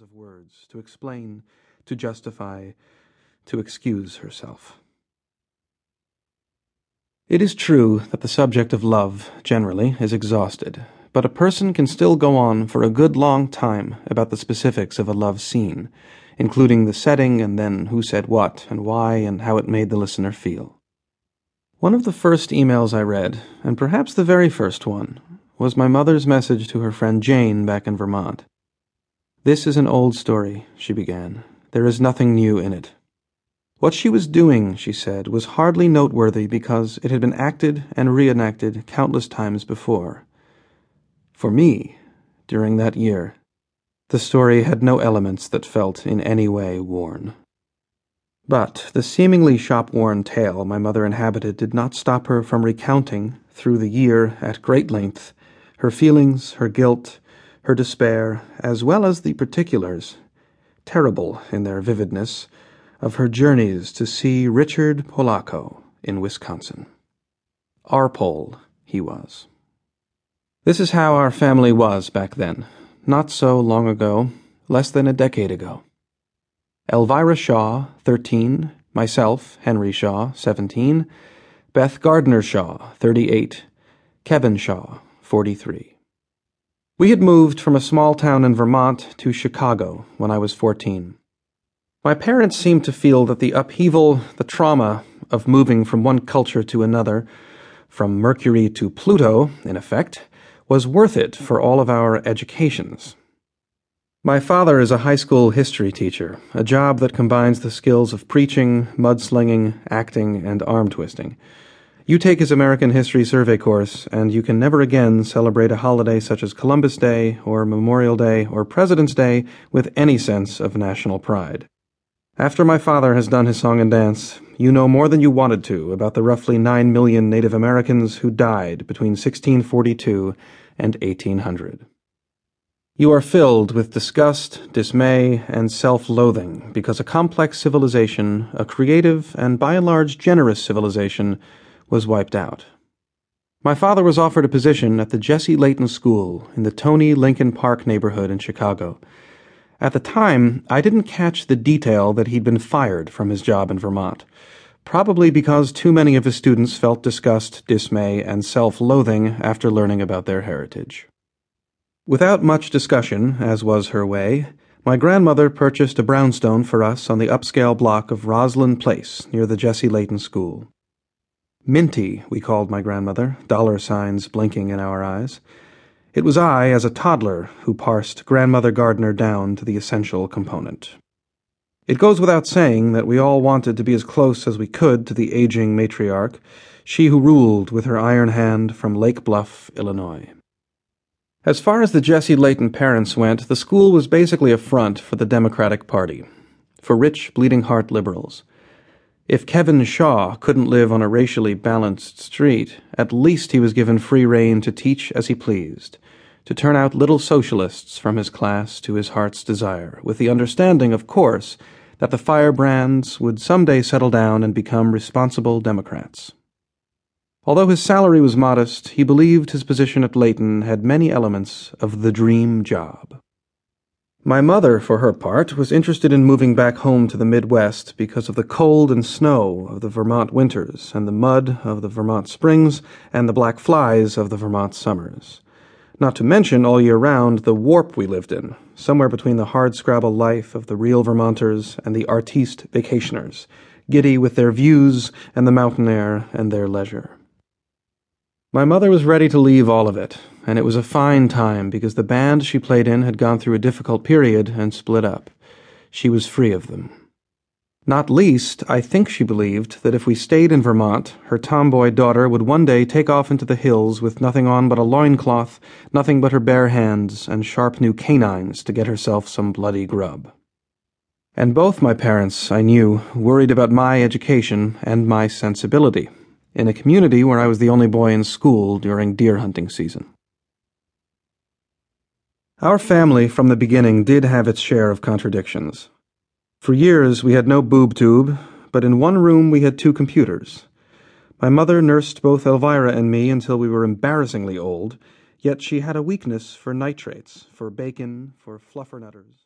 of words to explain, to justify, to excuse herself. It is true that the subject of love, generally, is exhausted, but a person can still go on for a good long time about the specifics of a love scene, including the setting and then who said what and why and how it made the listener feel. One of the first emails I read, and perhaps the very first one, was my mother's message to her friend Jane back in Vermont. This is an old story, she began. There is nothing new in it. What she was doing, she said, was hardly noteworthy because it had been acted and reenacted countless times before. For me, during that year, the story had no elements that felt in any way worn. But the seemingly shop worn tale my mother inhabited did not stop her from recounting, through the year at great length, her feelings, her guilt, her despair, as well as the particulars, terrible in their vividness, of her journeys to see Richard Polacco in Wisconsin. Arpole, he was. This is how our family was back then, not so long ago, less than a decade ago. Elvira Shaw, 13, myself, Henry Shaw, 17, Beth Gardner Shaw, 38, Kevin Shaw, 43. We had moved from a small town in Vermont to Chicago when I was 14. My parents seemed to feel that the upheaval, the trauma of moving from one culture to another, from Mercury to Pluto, in effect, was worth it for all of our educations. My father is a high school history teacher, a job that combines the skills of preaching, mudslinging, acting, and arm twisting. You take his American History Survey course, and you can never again celebrate a holiday such as Columbus Day, or Memorial Day, or President's Day with any sense of national pride. After my father has done his song and dance, you know more than you wanted to about the roughly 9 million Native Americans who died between 1642 and 1800. You are filled with disgust, dismay, and self loathing because a complex civilization, a creative and by and large generous civilization, was wiped out. My father was offered a position at the Jesse Layton School in the Tony Lincoln Park neighborhood in Chicago at the time, I didn't catch the detail that he'd been fired from his job in Vermont, probably because too many of his students felt disgust, dismay, and self loathing after learning about their heritage. Without much discussion, as was her way, my grandmother purchased a brownstone for us on the upscale block of Roslyn Place near the Jesse Layton School. Minty, we called my grandmother, dollar signs blinking in our eyes. It was I, as a toddler, who parsed Grandmother Gardner down to the essential component. It goes without saying that we all wanted to be as close as we could to the aging matriarch, she who ruled with her iron hand from Lake Bluff, Illinois. As far as the Jesse Layton parents went, the school was basically a front for the Democratic Party, for rich, bleeding heart liberals. If Kevin Shaw couldn't live on a racially balanced street, at least he was given free rein to teach as he pleased, to turn out little socialists from his class to his heart's desire, with the understanding, of course, that the firebrands would someday settle down and become responsible Democrats. Although his salary was modest, he believed his position at Layton had many elements of the dream job. My mother, for her part, was interested in moving back home to the Midwest because of the cold and snow of the Vermont winters, and the mud of the Vermont springs, and the black flies of the Vermont summers. Not to mention, all year round, the warp we lived in, somewhere between the hardscrabble life of the real Vermonters and the artiste vacationers, giddy with their views and the mountain air and their leisure. My mother was ready to leave all of it, and it was a fine time because the band she played in had gone through a difficult period and split up. She was free of them. Not least, I think she believed that if we stayed in Vermont, her tomboy daughter would one day take off into the hills with nothing on but a loincloth, nothing but her bare hands, and sharp new canines to get herself some bloody grub. And both my parents, I knew, worried about my education and my sensibility in a community where I was the only boy in school during deer hunting season. Our family, from the beginning, did have its share of contradictions. For years, we had no boob tube, but in one room we had two computers. My mother nursed both Elvira and me until we were embarrassingly old, yet she had a weakness for nitrates, for bacon, for fluffernutters.